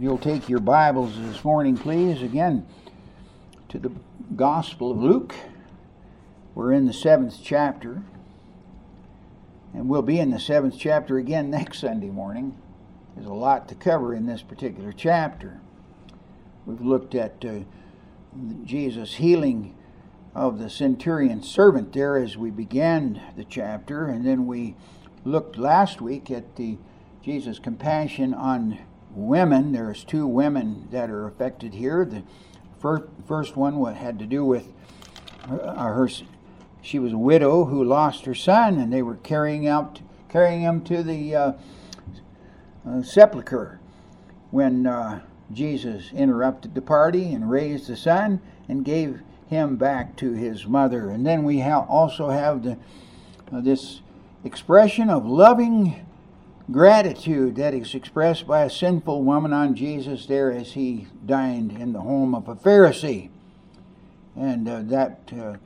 You'll take your Bibles this morning, please, again to the Gospel of Luke. We're in the seventh chapter, and we'll be in the seventh chapter again next Sunday morning. There's a lot to cover in this particular chapter. We've looked at uh, Jesus' healing of the centurion servant there as we began the chapter, and then we looked last week at the Jesus' compassion on women. There's two women that are affected here. The first, first one had to do with her, uh, her, she was a widow who lost her son, and they were carrying out carrying him to the uh, uh, sepulcher when uh, Jesus interrupted the party and raised the son and gave him back to his mother. And then we ha- also have the, uh, this expression of loving gratitude that is expressed by a sinful woman on Jesus there as he dined in the home of a Pharisee. And uh, that uh,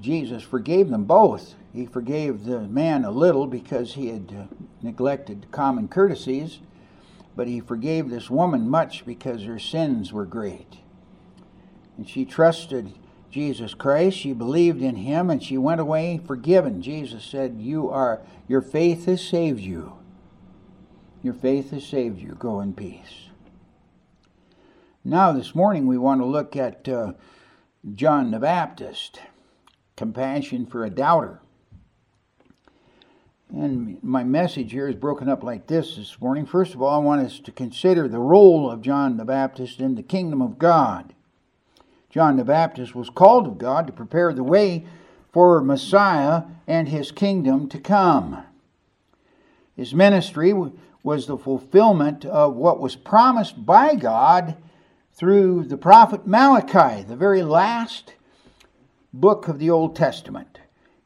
Jesus forgave them both. He forgave the man a little because he had uh, neglected common courtesies, but he forgave this woman much because her sins were great. And she trusted Jesus Christ. She believed in him and she went away forgiven. Jesus said, "You are your faith has saved you. Your faith has saved you. Go in peace." Now this morning we want to look at uh, John the Baptist, compassion for a doubter. And my message here is broken up like this this morning. First of all, I want us to consider the role of John the Baptist in the kingdom of God. John the Baptist was called of God to prepare the way for Messiah and his kingdom to come. His ministry was the fulfillment of what was promised by God through the prophet Malachi, the very last book of the Old Testament.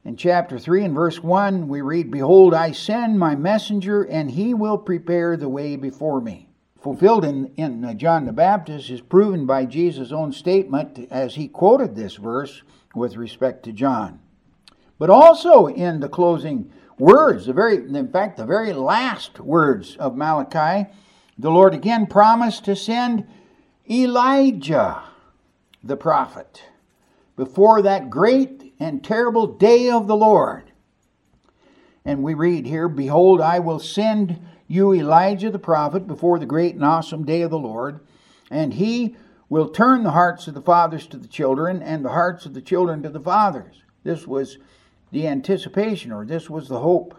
In chapter 3 and verse 1, we read, Behold, I send my messenger, and he will prepare the way before me fulfilled in, in uh, John the Baptist is proven by Jesus' own statement as he quoted this verse with respect to John. But also in the closing words, the very, in fact, the very last words of Malachi, the Lord again promised to send Elijah, the prophet, before that great and terrible day of the Lord. And we read here, Behold, I will send you Elijah the prophet before the great and awesome day of the Lord, and he will turn the hearts of the fathers to the children and the hearts of the children to the fathers. This was the anticipation, or this was the hope.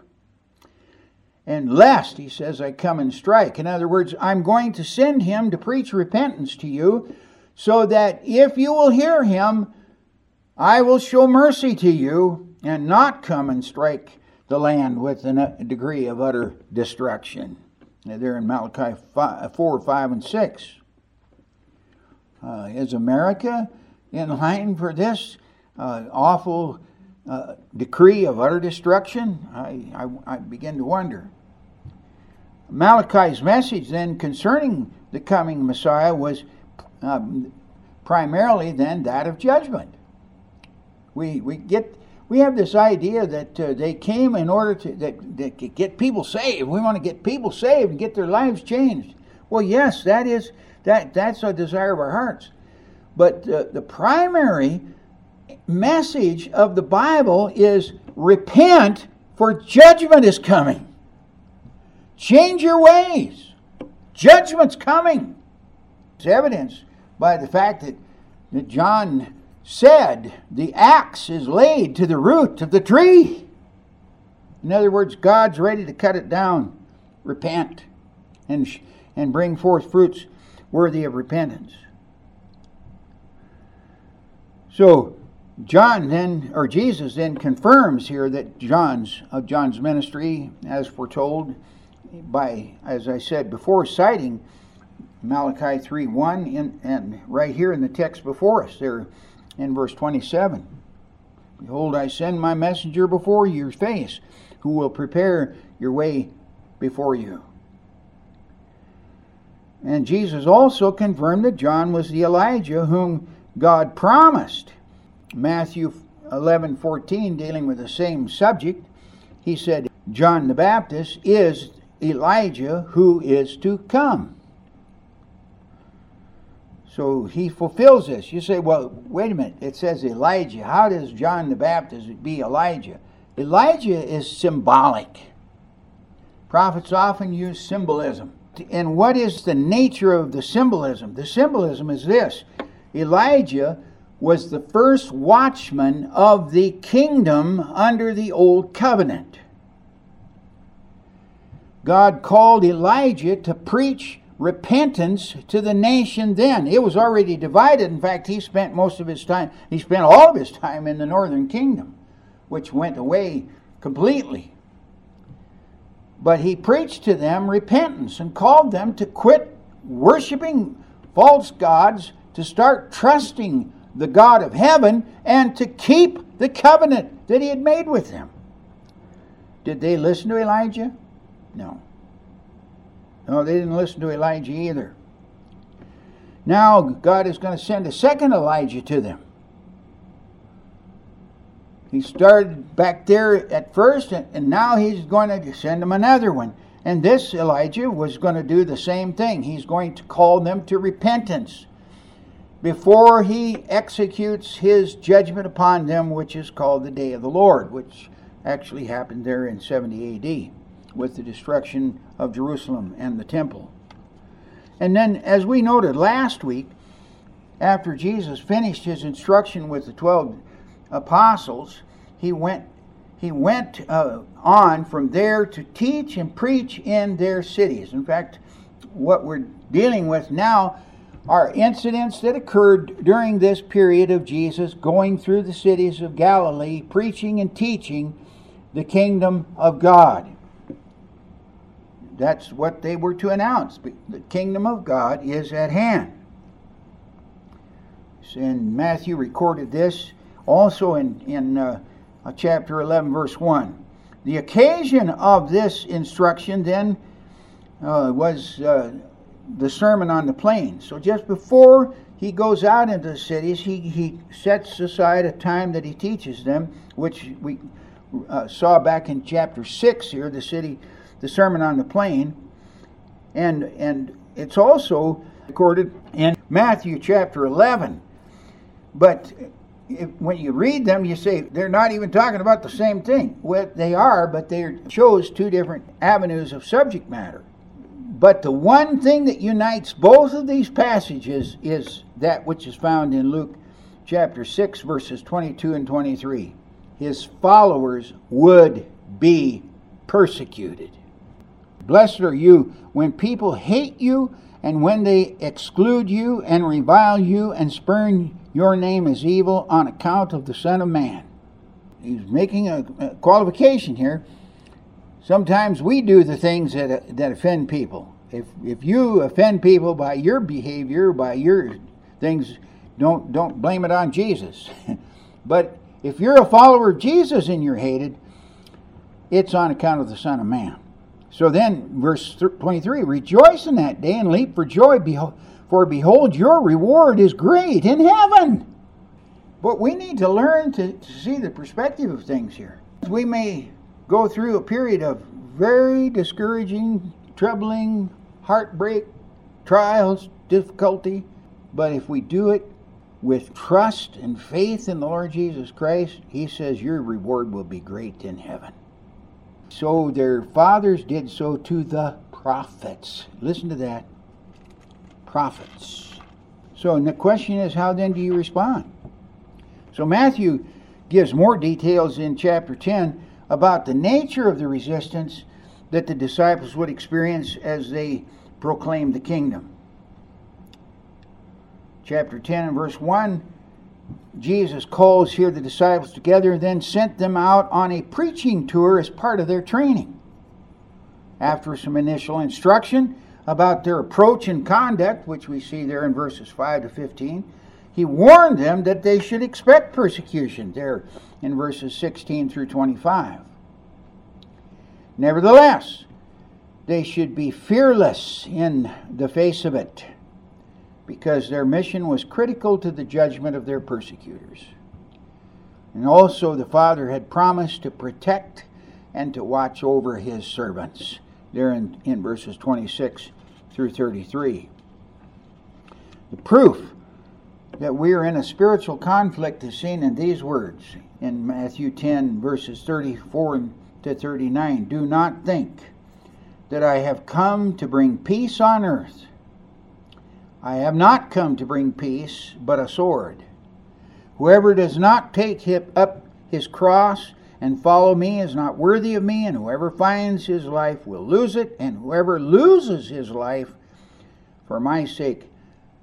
And lest, he says, I come and strike. In other words, I'm going to send him to preach repentance to you, so that if you will hear him, I will show mercy to you and not come and strike the land with a degree of utter destruction. There in Malachi 5, 4, 5, and 6. Uh, is America in line for this uh, awful uh, decree of utter destruction? I, I, I, begin to wonder. Malachi's message then concerning the coming Messiah was um, primarily then that of judgment. We, we get we have this idea that uh, they came in order to that, that get people saved. We want to get people saved and get their lives changed. Well, yes, that is that that's a desire of our hearts. But uh, the primary message of the Bible is repent, for judgment is coming. Change your ways. Judgment's coming. It's evidenced by the fact that, that John said, The axe is laid to the root of the tree. In other words, God's ready to cut it down. Repent and, and bring forth fruits worthy of repentance. So, John then, or Jesus then confirms here that John's of John's ministry, as foretold by, as I said before, citing Malachi 3 1 in, and right here in the text before us. There in verse 27. Behold, I send my messenger before your face, who will prepare your way before you. And Jesus also confirmed that John was the Elijah whom God promised. Matthew 11:14 dealing with the same subject, he said John the Baptist is Elijah who is to come. So he fulfills this. You say, well, wait a minute. It says Elijah. How does John the Baptist be Elijah? Elijah is symbolic. Prophets often use symbolism. And what is the nature of the symbolism? The symbolism is this Elijah was the first watchman of the kingdom under the old covenant. God called Elijah to preach repentance to the nation then. It was already divided. In fact, he spent most of his time, he spent all of his time in the northern kingdom, which went away completely. But he preached to them repentance and called them to quit worshiping false gods, to start trusting the God of heaven, and to keep the covenant that he had made with them. Did they listen to Elijah? No. No, they didn't listen to Elijah either. Now God is going to send a second Elijah to them. He started back there at first, and now he's going to send them another one. And this Elijah was going to do the same thing. He's going to call them to repentance before he executes his judgment upon them, which is called the day of the Lord, which actually happened there in 70 AD with the destruction of Jerusalem and the temple. And then, as we noted last week, after Jesus finished his instruction with the 12 apostles, he went he went uh, on from there to teach and preach in their cities. In fact, what we're dealing with now are incidents that occurred during this period of Jesus going through the cities of Galilee, preaching and teaching the kingdom of God. That's what they were to announce. The kingdom of God is at hand. And Matthew recorded this also in, in uh, uh chapter 11, verse 1. The occasion of this instruction then uh, was uh, the Sermon on the Plain. So just before he goes out into the cities, he, he sets aside a time that he teaches them, which we uh, saw back in chapter 6 here, the city the Sermon on the Plain, and and it's also recorded in Matthew chapter 11. But if, when you read them, you say they're not even talking about the same thing. Well, they are, but they chose two different avenues of subject matter. But the one thing that unites both of these passages is that which is found in Luke chapter 6, verses 22 and 23. His followers would be persecuted. Blessed are you when people hate you and when they exclude you and revile you and spurn your name as evil on account of the Son of Man. He's making a, a qualification here. Sometimes we do the things that, that offend people. If, if you offend people by your behavior, by your things, don't, don't blame it on Jesus. but if you're a follower of Jesus and you're hated, it's on account of the Son of Man. So then, verse 23 Rejoice in that day and leap for joy, for behold, your reward is great in heaven. But we need to learn to, to see the perspective of things here. We may go through a period of very discouraging, troubling, heartbreak, trials, difficulty, but if we do it with trust and faith in the Lord Jesus Christ, He says your reward will be great in heaven. So their fathers did so to the prophets. Listen to that. Prophets. So the question is, how then do you respond? So Matthew gives more details in chapter 10 about the nature of the resistance that the disciples would experience as they proclaimed the kingdom. Chapter 10 and verse 1 Jesus calls here the disciples together and then sent them out on a preaching tour as part of their training. After some initial instruction about their approach and conduct, which we see there in verses 5 to 15, he warned them that they should expect persecution there in verses 16 through 25. Nevertheless, they should be fearless in the face of it because their mission was critical to the judgment of their persecutors. And also, the Father had promised to protect and to watch over his servants. there in, in verses 26 through 33. The proof that we are in a spiritual conflict is seen in these words in Matthew 10, verses 34 to 39. Do not think that I have come to bring peace on earth. I have not come to bring peace, but a sword. Whoever does not take up his cross and follow me is not worthy of me, and whoever finds his life will lose it, and whoever loses his life for my sake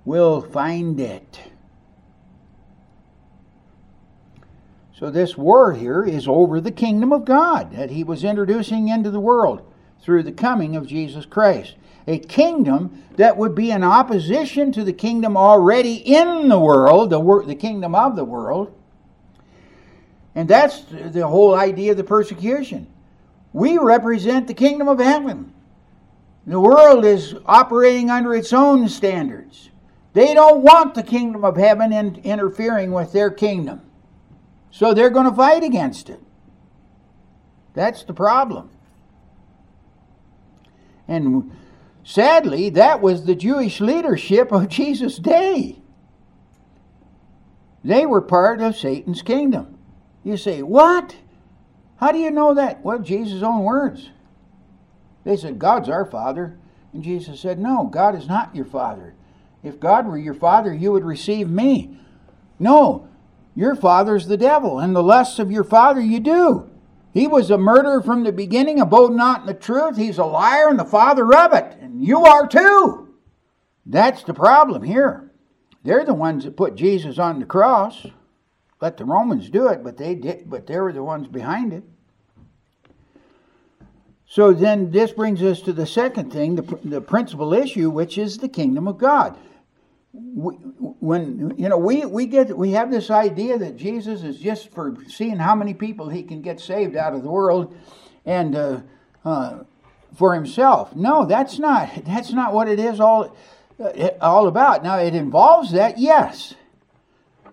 will find it. So, this war here is over the kingdom of God that he was introducing into the world through the coming of Jesus Christ. A kingdom that would be in opposition to the kingdom already in the world, the, wor- the kingdom of the world. And that's the whole idea of the persecution. We represent the kingdom of heaven. The world is operating under its own standards. They don't want the kingdom of heaven in, interfering with their kingdom. So they're going to fight against it. That's the problem. And sadly, that was the Jewish leadership of Jesus' day. They were part of Satan's kingdom. You say, What? How do you know that? Well, Jesus' own words. They said, God's our Father. And Jesus said, No, God is not your Father. If God were your Father, you would receive me. No, your father's the devil, and the lusts of your father you do. He was a murderer from the beginning, abode not in the truth. He's a liar and the father of it. And you are too. That's the problem here. They're the ones that put Jesus on the cross. Let the Romans do it, but they did but they were the ones behind it. So then this brings us to the second thing, the, the principal issue, which is the kingdom of God we, when you know we we get we have this idea that Jesus is just for seeing how many people he can get saved out of the world, and uh, uh, for himself. No, that's not that's not what it is all uh, all about. Now it involves that, yes,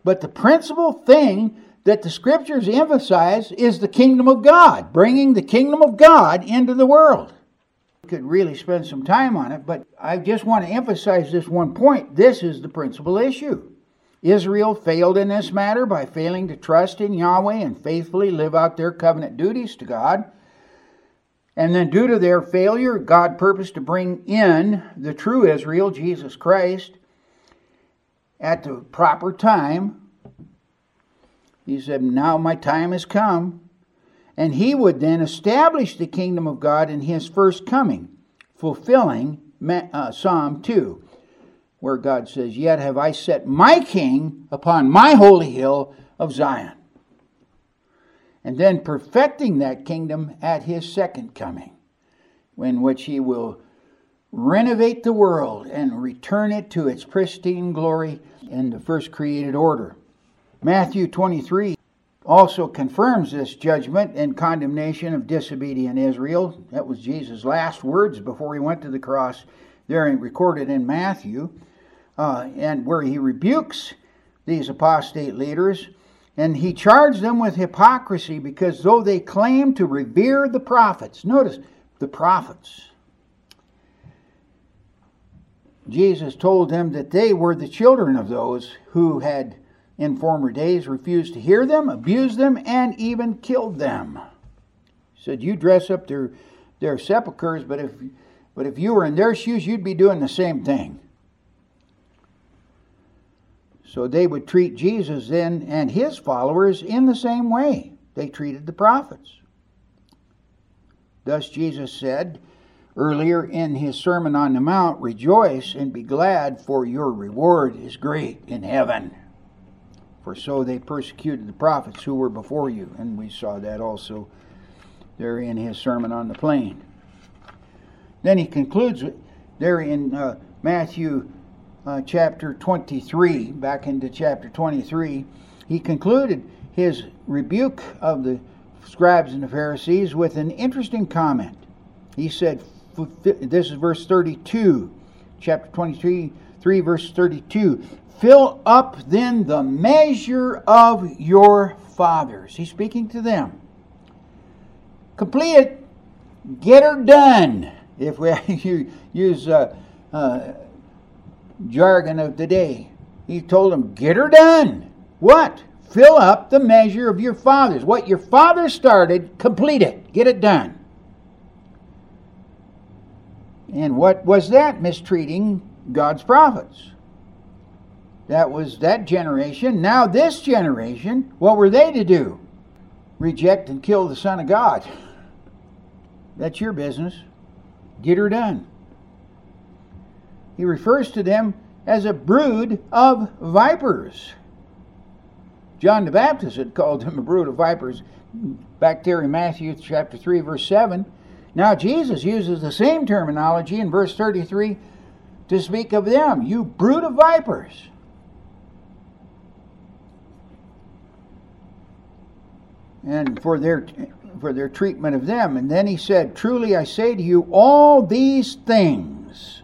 but the principal thing that the scriptures emphasize is the kingdom of God, bringing the kingdom of God into the world could really spend some time on it, but I just want to emphasize this one point. This is the principal issue. Israel failed in this matter by failing to trust in Yahweh and faithfully live out their covenant duties to God. And then, due to their failure, God purposed to bring in the true Israel, Jesus Christ, at the proper time. He said, Now my time has come and he would then establish the kingdom of God in his first coming, fulfilling uh, Psalm 2, where God says, Yet have I set my king upon my holy hill of Zion. And then perfecting that kingdom at his second coming, in which he will renovate the world and return it to its pristine glory in the first created order. Matthew 23 also confirms this judgment and condemnation of disobedient Israel. That was Jesus' last words before he went to the cross, there recorded in Matthew, uh, and where he rebukes these apostate leaders. And he charged them with hypocrisy because though they claim to revere the prophets, notice the prophets, Jesus told them that they were the children of those who had in former days refused to hear them, abused them, and even killed them. He said, You dress up their, their sepulchres, but if, but if you were in their shoes, you'd be doing the same thing. So they would treat Jesus then and his followers in the same way they treated the prophets. Thus, Jesus said earlier in his Sermon on the Mount, Rejoice and be glad, for your reward is great in heaven. For so they persecuted the prophets who were before you. And we saw that also there in his Sermon on the Plain. Then he concludes there in uh, Matthew uh, chapter 23, back into chapter 23, he concluded his rebuke of the scribes and the Pharisees with an interesting comment. He said, This is verse 32, chapter 23, 3, verse 32. Fill up then the measure of your fathers. He's speaking to them. Complete it. Get her done. if we use uh, uh, jargon of the day. He told them, Get her done. What? Fill up the measure of your fathers. What your father started, complete it. Get it done. And what was that? Mistreating God's prophets. That was that generation. Now, this generation, what were they to do? Reject and kill the Son of God. That's your business. Get her done. He refers to them as a brood of vipers. John the Baptist had called them a brood of vipers back there in Matthew chapter 3, verse 7. Now, Jesus uses the same terminology in verse 33 to speak of them, you brood of vipers. And for their for their treatment of them. And then he said, Truly I say to you, all these things,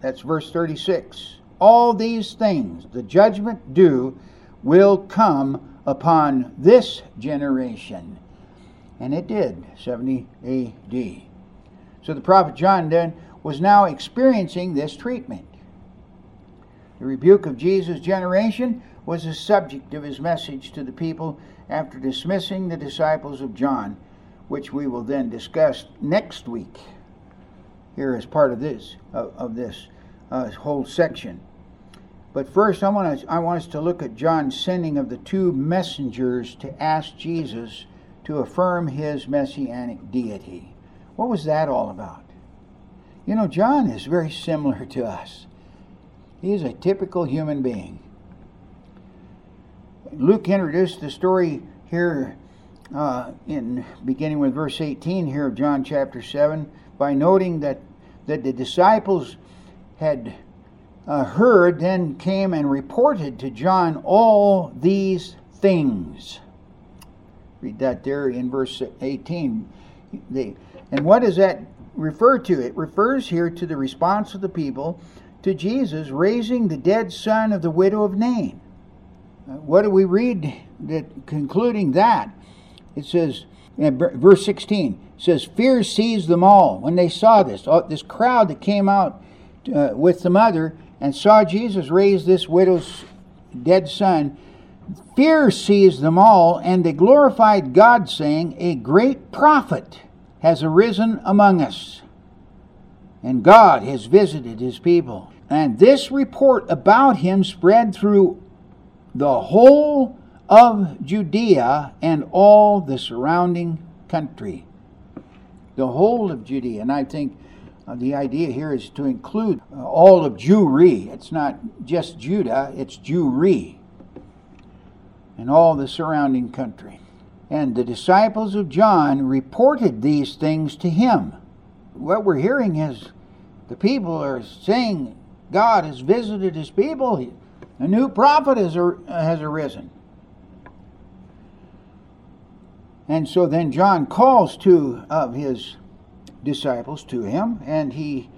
that's verse 36, all these things, the judgment due, will come upon this generation. And it did, 70 AD. So the prophet John then was now experiencing this treatment. The rebuke of Jesus' generation was the subject of his message to the people after dismissing the disciples of John, which we will then discuss next week here as part of this of, of this uh, whole section. But first, I want, to, I want us to look at John's sending of the two messengers to ask Jesus to affirm his messianic deity. What was that all about? You know, John is very similar to us. He is a typical human being. Luke introduced the story here uh, in beginning with verse 18 here of John chapter 7 by noting that, that the disciples had uh, heard, then came and reported to John all these things. Read that there in verse 18. They, and what does that refer to? It refers here to the response of the people to Jesus raising the dead son of the widow of Nain. Uh, what do we read that concluding that? It says, verse 16 says, Fear seized them all when they saw this. This crowd that came out uh, with the mother and saw Jesus raise this widow's dead son, fear seized them all, and they glorified God, saying, A great prophet has arisen among us, and God has visited his people. And this report about him spread through the whole of Judea and all the surrounding country. The whole of Judea. And I think uh, the idea here is to include uh, all of Jewry. It's not just Judah, it's Jewry. And all the surrounding country. And the disciples of John reported these things to him. What we're hearing is the people are saying God has visited his people. A new prophet has, has arisen. And so then John calls two of his disciples to him, and he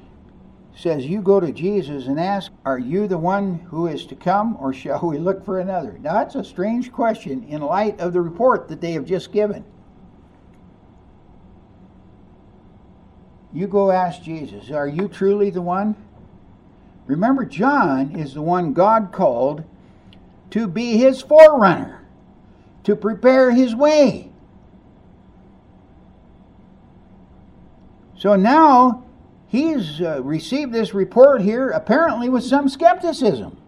says, You go to Jesus and ask, Are you the one who is to come, or shall we look for another? Now, that's a strange question in light of the report that they have just given. You go ask Jesus, Are you truly the one? Remember, John is the one God called to be his forerunner, to prepare his way. So now he's uh, received this report here, apparently with some skepticism.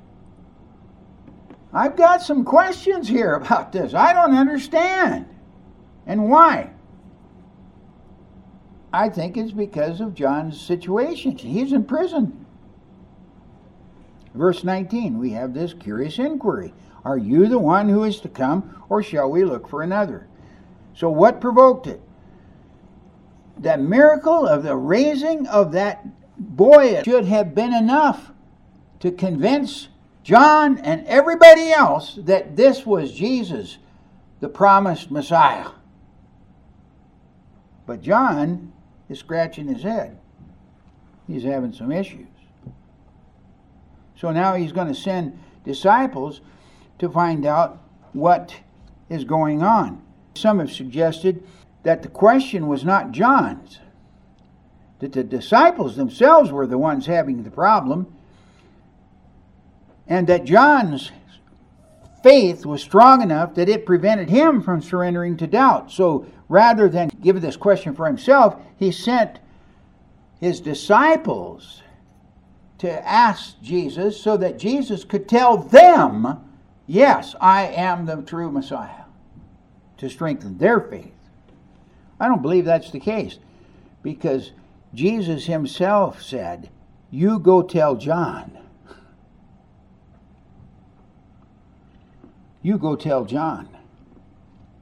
I've got some questions here about this. I don't understand. And why? I think it's because of John's situation. He's in prison. Verse 19, we have this curious inquiry Are you the one who is to come, or shall we look for another? So, what provoked it? The miracle of the raising of that boy should have been enough to convince John and everybody else that this was Jesus, the promised Messiah. But John is scratching his head. He's having some issues. So now he's going to send disciples to find out what is going on. Some have suggested that the question was not John's. that the disciples themselves were the ones having the problem, and that John's faith was strong enough that it prevented him from surrendering to doubt. So rather than give this question for himself, he sent his disciples to ask Jesus so that Jesus could tell them, Yes, I am the true Messiah, to strengthen their faith. I don't believe that's the case because Jesus himself said, You go tell John. You go tell John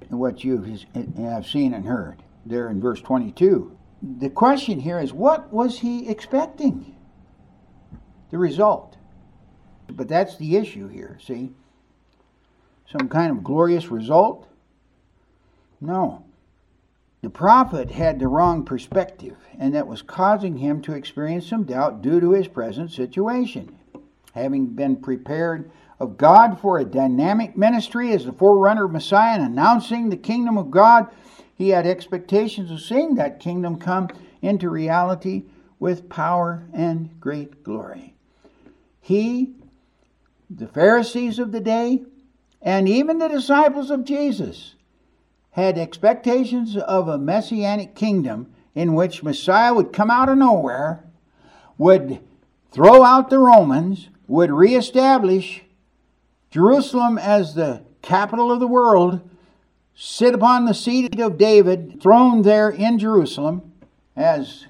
what you have seen and heard, there in verse 22. The question here is what was he expecting? The result. But that's the issue here, see? Some kind of glorious result? No. The prophet had the wrong perspective, and that was causing him to experience some doubt due to his present situation. Having been prepared of God for a dynamic ministry as the forerunner of Messiah and announcing the kingdom of God, he had expectations of seeing that kingdom come into reality with power and great glory. He, the Pharisees of the day, and even the disciples of Jesus had expectations of a messianic kingdom in which Messiah would come out of nowhere, would throw out the Romans, would reestablish Jerusalem as the capital of the world, sit upon the seat of David, throned there in Jerusalem as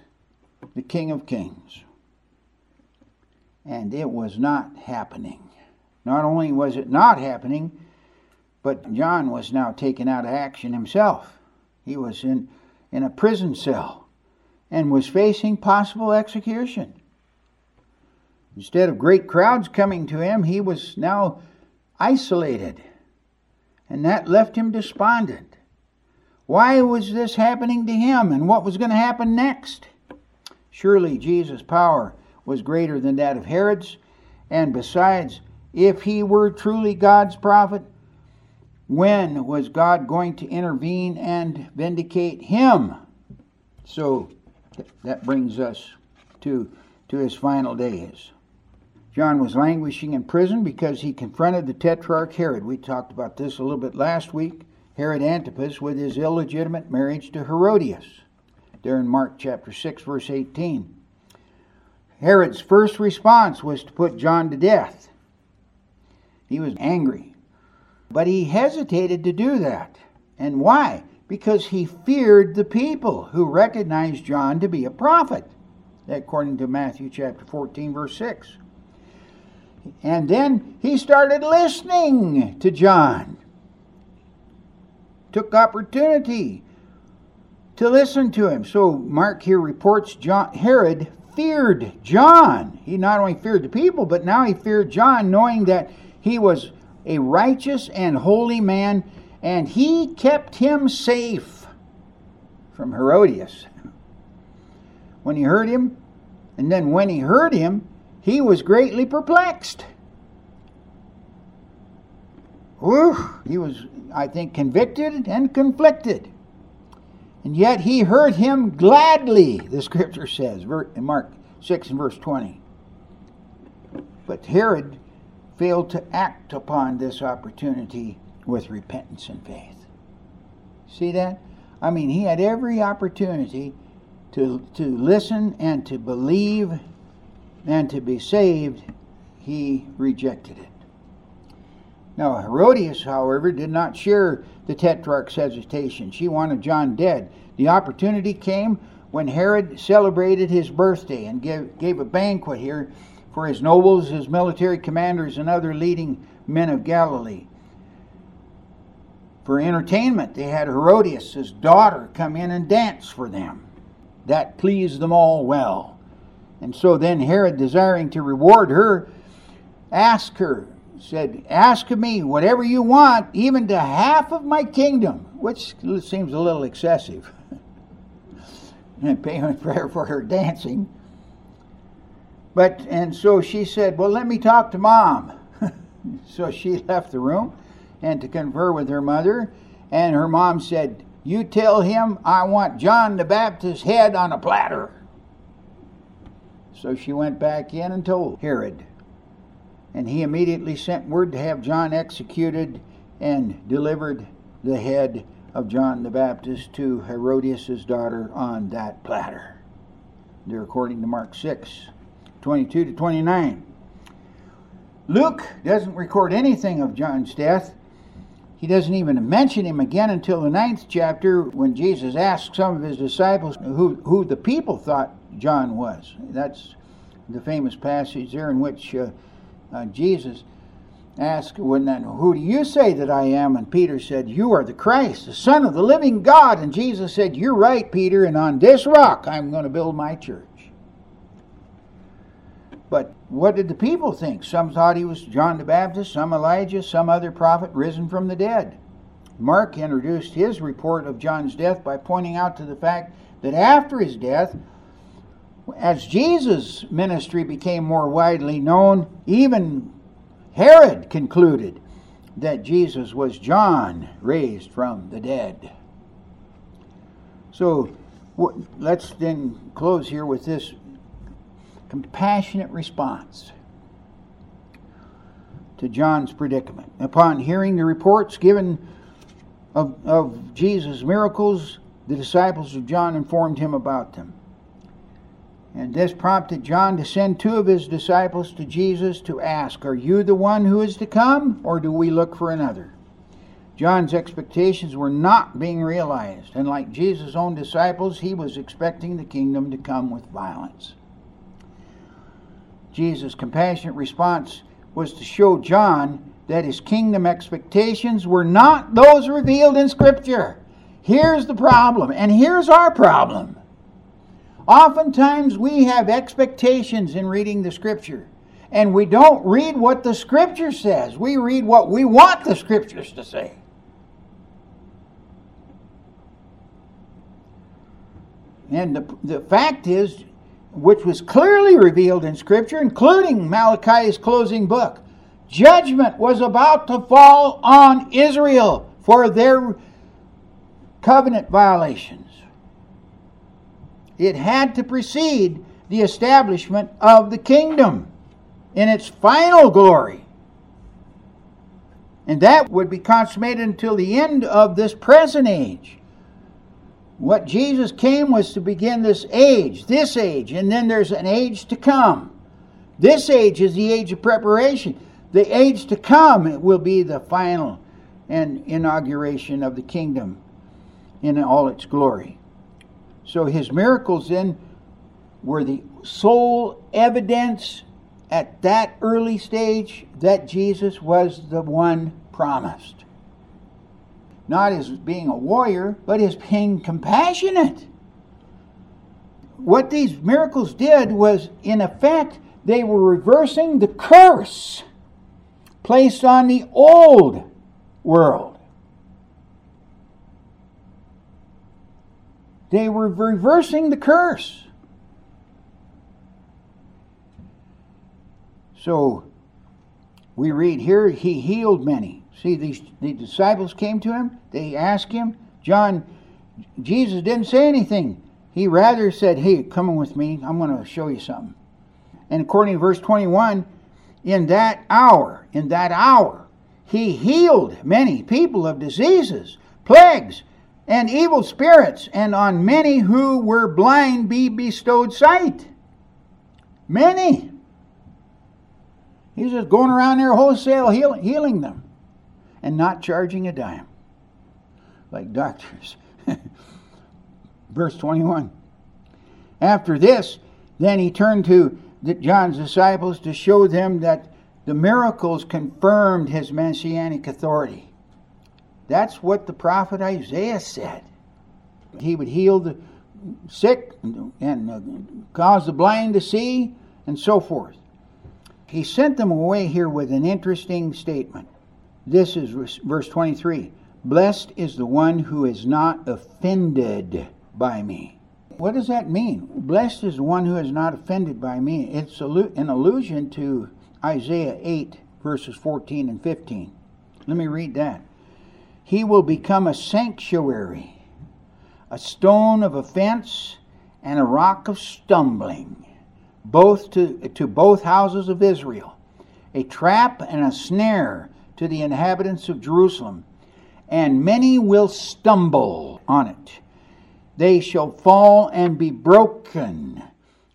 the King of Kings. And it was not happening. Not only was it not happening, but John was now taken out of action himself. He was in, in a prison cell and was facing possible execution. Instead of great crowds coming to him, he was now isolated. And that left him despondent. Why was this happening to him and what was going to happen next? Surely Jesus' power was greater than that of Herod's. And besides, if he were truly God's prophet, when was God going to intervene and vindicate him? So that brings us to, to his final days. John was languishing in prison because he confronted the Tetrarch Herod. We talked about this a little bit last week. Herod Antipas with his illegitimate marriage to Herodias, there in Mark chapter 6, verse 18. Herod's first response was to put John to death. He was angry. But he hesitated to do that. And why? Because he feared the people who recognized John to be a prophet, according to Matthew chapter 14, verse 6. And then he started listening to John. Took opportunity to listen to him. So Mark here reports John Herod feared John. He not only feared the people, but now he feared John, knowing that he was a righteous and holy man, and he kept him safe from Herodias. When he heard him, and then when he heard him, he was greatly perplexed. Whew, he was, I think, convicted and conflicted. And yet he heard him gladly, the scripture says, in Mark 6 and verse 20. But Herod failed to act upon this opportunity with repentance and faith. See that? I mean, he had every opportunity to, to listen and to believe and to be saved. He rejected it. Now, Herodias, however, did not share the tetrarch's hesitation. She wanted John dead. The opportunity came when Herod celebrated his birthday and gave, gave a banquet here for his nobles, his military commanders, and other leading men of Galilee. For entertainment, they had Herodias, daughter, come in and dance for them. That pleased them all well. And so then Herod, desiring to reward her, asked her, said, Ask of me whatever you want, even to half of my kingdom, which seems a little excessive. and payment her, for her dancing. But, and so she said, Well, let me talk to mom. so she left the room and to confer with her mother. And her mom said, You tell him I want John the Baptist's head on a platter. So she went back in and told Herod. And he immediately sent word to have John executed and delivered the head of John the Baptist to Herodias' daughter on that platter. They're according to Mark 6 22 to 29. Luke doesn't record anything of John's death. He doesn't even mention him again until the ninth chapter when Jesus asked some of his disciples who, who the people thought John was. That's the famous passage there in which uh, uh, Jesus asked, then, Who do you say that I am? And Peter said, You are the Christ, the Son of the living God. And Jesus said, You're right, Peter, and on this rock I'm going to build my church. But what did the people think? Some thought he was John the Baptist, some Elijah, some other prophet risen from the dead. Mark introduced his report of John's death by pointing out to the fact that after his death, as Jesus' ministry became more widely known, even Herod concluded that Jesus was John raised from the dead. So let's then close here with this compassionate response to John's predicament. Upon hearing the reports given of, of Jesus' miracles, the disciples of John informed him about them. And this prompted John to send two of his disciples to Jesus to ask, Are you the one who is to come, or do we look for another? John's expectations were not being realized, and like Jesus' own disciples, he was expecting the kingdom to come with violence. Jesus' compassionate response was to show John that his kingdom expectations were not those revealed in Scripture. Here's the problem, and here's our problem. Oftentimes we have expectations in reading the Scripture, and we don't read what the Scripture says. We read what we want the Scriptures to say. And the, the fact is, which was clearly revealed in Scripture, including Malachi's closing book. Judgment was about to fall on Israel for their covenant violations. It had to precede the establishment of the kingdom in its final glory. And that would be consummated until the end of this present age. What Jesus came was to begin this age, this age, and then there's an age to come. This age is the age of preparation. The age to come will be the final and inauguration of the kingdom in all its glory. So his miracles then were the sole evidence at that early stage that Jesus was the one promised not as being a warrior, but as being compassionate. What these miracles did was, in effect, they were reversing the curse placed on the old world. They were reversing the curse. So we read here, he healed many. See, these the disciples came to him. They asked him. John, Jesus didn't say anything. He rather said, "Hey, come with me. I'm going to show you something." And according to verse 21, in that hour, in that hour, he healed many people of diseases, plagues, and evil spirits, and on many who were blind be bestowed sight. Many. He's just going around there wholesale healing, healing them and not charging a dime, like doctors. Verse 21. After this, then he turned to John's disciples to show them that the miracles confirmed his messianic authority. That's what the prophet Isaiah said. He would heal the sick and uh, cause the blind to see and so forth. He sent them away here with an interesting statement. This is verse 23. Blessed is the one who is not offended by me. What does that mean? Blessed is the one who is not offended by me. It's an allusion to Isaiah 8, verses 14 and 15. Let me read that. He will become a sanctuary, a stone of offense, and a rock of stumbling, both to, to both houses of Israel, a trap and a snare to the inhabitants of Jerusalem, and many will stumble on it. They shall fall and be broken,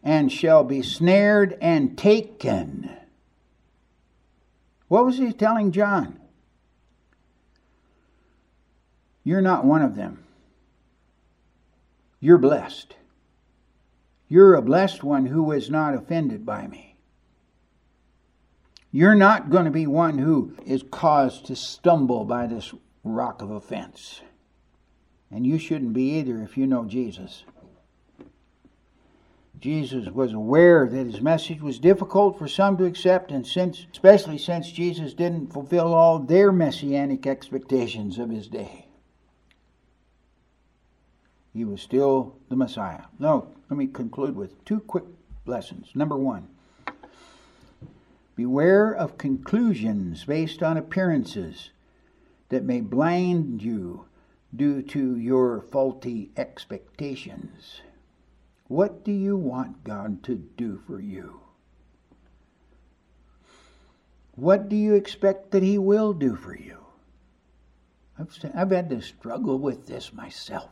and shall be snared and taken. What was he telling John? You're not one of them. You're blessed. You're a blessed one who is not offended by me. You're not going to be one who is caused to stumble by this rock of offense. And you shouldn't be either if you know Jesus. Jesus was aware that his message was difficult for some to accept, and since, especially since Jesus didn't fulfill all their messianic expectations of his day, he was still the Messiah. Now, let me conclude with two quick lessons. Number one, beware of conclusions based on appearances that may blind you due to your faulty expectations. What do you want God to do for you? What do you expect that He will do for you? I've, I've had to struggle with this myself.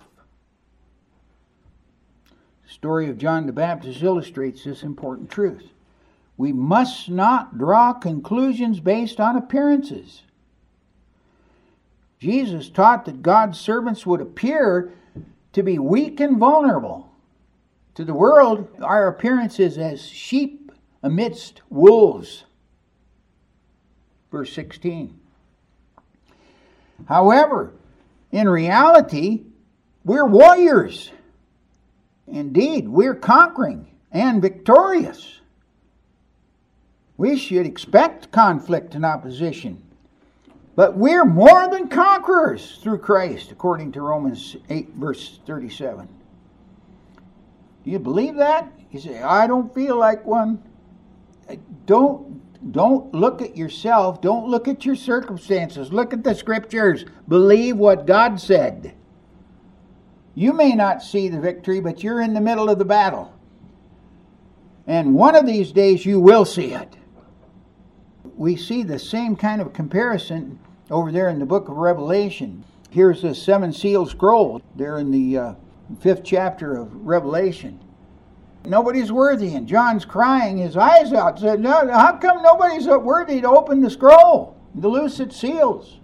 The story of John the Baptist illustrates this important truth. We must not draw conclusions based on appearances. Jesus taught that God's servants would appear to be weak and vulnerable. To the world, our appearance is as sheep amidst wolves. Verse 16. However, in reality, we're warriors. Indeed, we're conquering and victorious. We should expect conflict and opposition. But we're more than conquerors through Christ, according to Romans 8, verse 37. Do you believe that? You say, I don't feel like one. Uh, don't don't look at yourself. Don't look at your circumstances. Look at the scriptures. Believe what God said. You may not see the victory, but you're in the middle of the battle. And one of these days you will see it. We see the same kind of comparison over there in the book of Revelation. Here's the seven seal scroll there in the uh, fifth chapter of Revelation. Nobody's worthy, and John's crying his eyes out. Said, no, "How come nobody's worthy to open the scroll, to loose its seals?"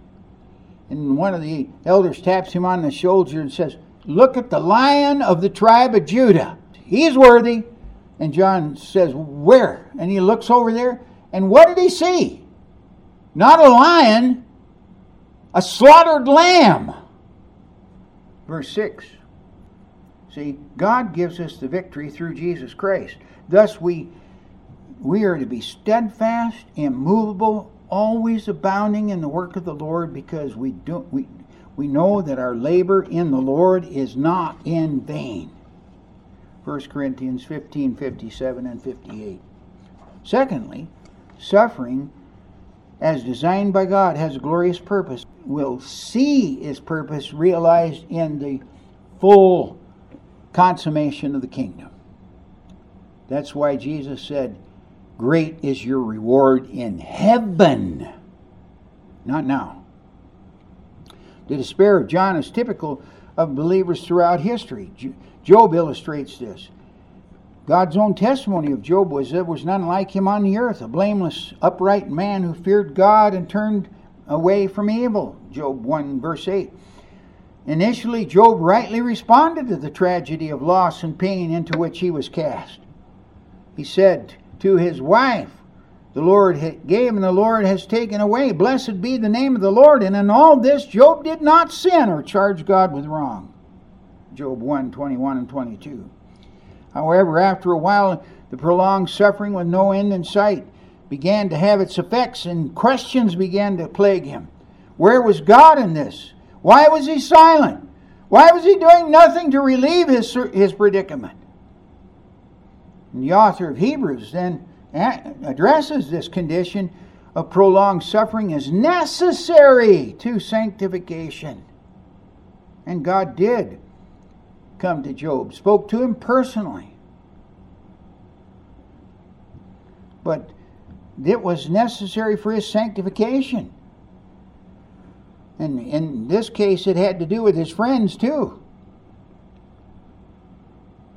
And one of the elders taps him on the shoulder and says, "Look at the Lion of the tribe of Judah. He's worthy." And John says, "Where?" And he looks over there, and what did he see? Not a lion, a slaughtered lamb. Verse six. See, God gives us the victory through Jesus Christ. Thus, we, we are to be steadfast, immovable, always abounding in the work of the Lord because we, do, we, we know that our labor in the Lord is not in vain. 1 Corinthians 15 57 and 58. Secondly, suffering as designed by God has a glorious purpose. We'll see its purpose realized in the full consummation of the kingdom. That's why Jesus said, Great is your reward in heaven, not now. The despair of John is typical of believers throughout history. Job illustrates this. God's own testimony of Job was that there was none like him on the earth, a blameless, upright man who feared God and turned away from evil. Job 1, verse 8. Initially, Job rightly responded to the tragedy of loss and pain into which he was cast. He said to his wife, The Lord gave and the Lord has taken away. Blessed be the name of the Lord. And in all this, Job did not sin or charge God with wrong. Job 1 21 and 22. However, after a while, the prolonged suffering with no end in sight began to have its effects, and questions began to plague him. Where was God in this? Why was he silent? Why was he doing nothing to relieve his, his predicament? And the author of Hebrews then addresses this condition of prolonged suffering as necessary to sanctification. And God did come to Job, spoke to him personally. but it was necessary for his sanctification. And in this case, it had to do with his friends too.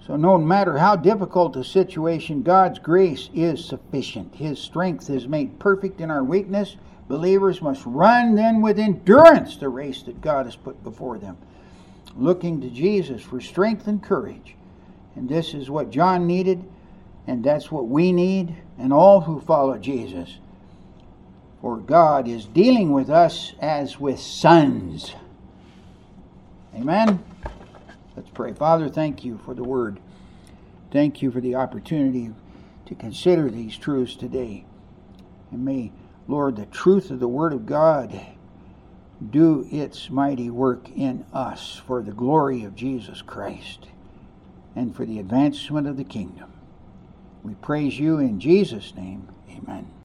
So, no matter how difficult the situation, God's grace is sufficient. His strength is made perfect in our weakness. Believers must run then with endurance the race that God has put before them, looking to Jesus for strength and courage. And this is what John needed, and that's what we need, and all who follow Jesus. For God is dealing with us as with sons. Amen. Let's pray. Father, thank you for the word. Thank you for the opportunity to consider these truths today. And may, Lord, the truth of the word of God do its mighty work in us for the glory of Jesus Christ and for the advancement of the kingdom. We praise you in Jesus' name. Amen.